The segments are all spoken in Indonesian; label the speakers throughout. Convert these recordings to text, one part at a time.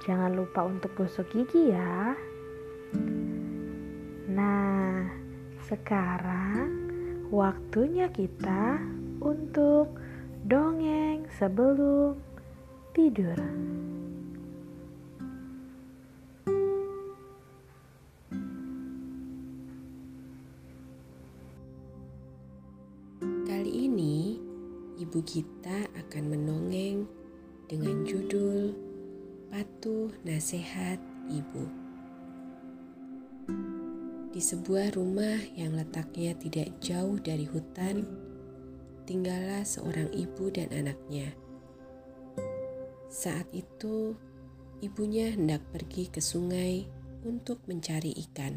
Speaker 1: jangan lupa untuk gosok gigi ya. Nah, sekarang waktunya kita untuk dongeng sebelum tidur.
Speaker 2: Kali ini, ibu kita akan mendongeng dengan judul Patuh Nasihat Ibu. Di sebuah rumah yang letaknya tidak jauh dari hutan, tinggallah seorang ibu dan anaknya. Saat itu, ibunya hendak pergi ke sungai untuk mencari ikan.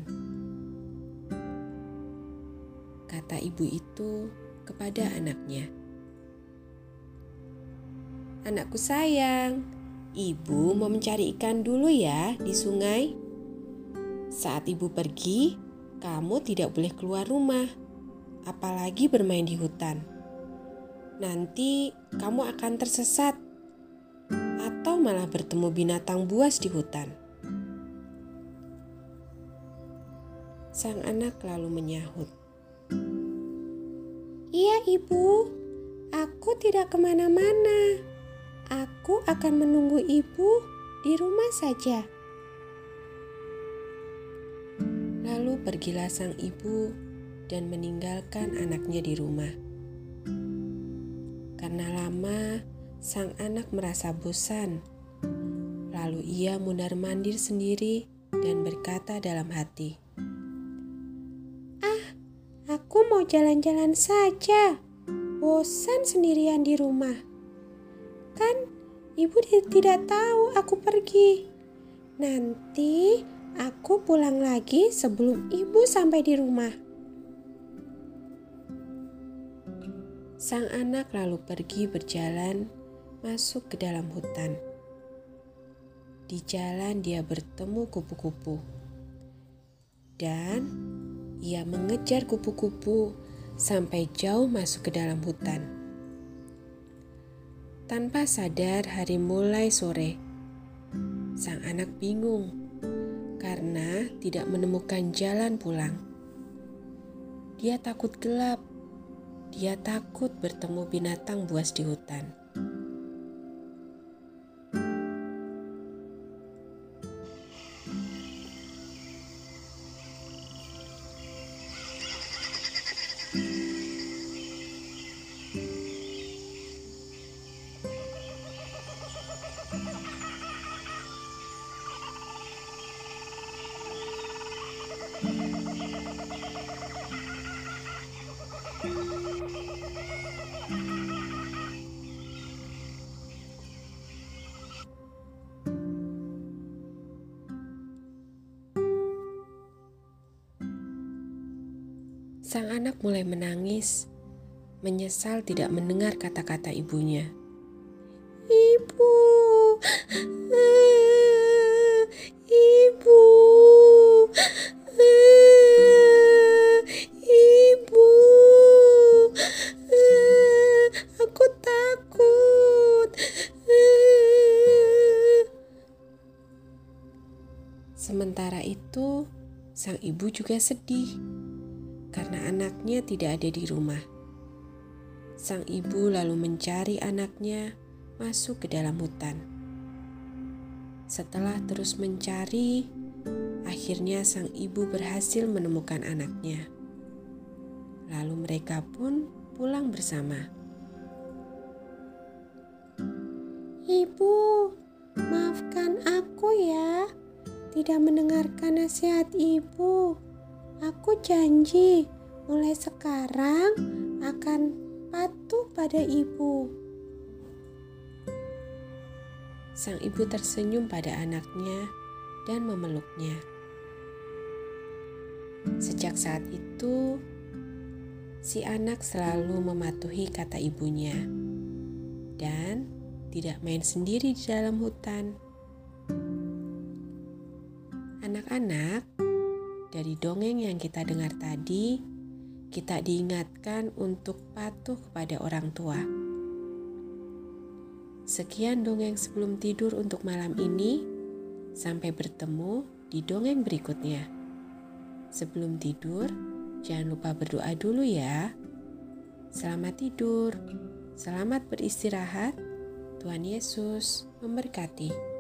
Speaker 2: Kata ibu itu kepada anaknya, "Anakku sayang, ibu mau mencari ikan dulu ya di sungai. Saat ibu pergi, kamu tidak boleh keluar rumah, apalagi bermain di hutan. Nanti kamu akan tersesat atau malah bertemu binatang buas di hutan." Sang anak lalu menyahut, Iya ibu, aku tidak ke mana-mana. Aku akan menunggu ibu di rumah saja. Lalu pergilah sang ibu dan meninggalkan anaknya di rumah. Karena lama, sang anak merasa bosan. Lalu ia mundar-mandir sendiri dan berkata dalam hati, Aku mau jalan-jalan saja. Bosan sendirian di rumah. Ibu tidak tahu aku pergi. Nanti aku pulang lagi sebelum ibu sampai di rumah. Sang anak lalu pergi berjalan masuk ke dalam hutan. Di jalan dia bertemu kupu-kupu. Dan ia mengejar kupu-kupu sampai jauh masuk ke dalam hutan. Tanpa sadar, hari mulai sore. Sang anak bingung karena tidak menemukan jalan pulang. Dia takut gelap. Dia takut bertemu binatang buas di hutan. Sang anak mulai menangis, menyesal tidak mendengar kata-kata ibunya. Ibu, ibu, ibu, aku takut. Sementara itu, sang ibu juga sedih karena anaknya tidak ada di rumah. Sang ibu lalu mencari anaknya masuk ke dalam hutan. Setelah terus mencari, akhirnya sang ibu berhasil menemukan anaknya. Lalu mereka pun pulang bersama. Ibu, maafkan aku ya, tidak mendengarkan nasihat ibu. Aku janji mulai sekarang akan patuh pada ibu. sang ibu tersenyum pada anaknya dan memeluknya. Sejak saat itu, si anak selalu mematuhi kata ibunya dan tidak main sendiri di dalam hutan. Anak-anak, dari dongeng yang kita dengar tadi, kita diingatkan untuk patuh kepada orang tua. Sekian dongeng sebelum tidur untuk malam ini. Sampai bertemu di dongeng berikutnya. Sebelum tidur, jangan lupa berdoa dulu ya. Selamat tidur, selamat beristirahat. Tuhan Yesus memberkati.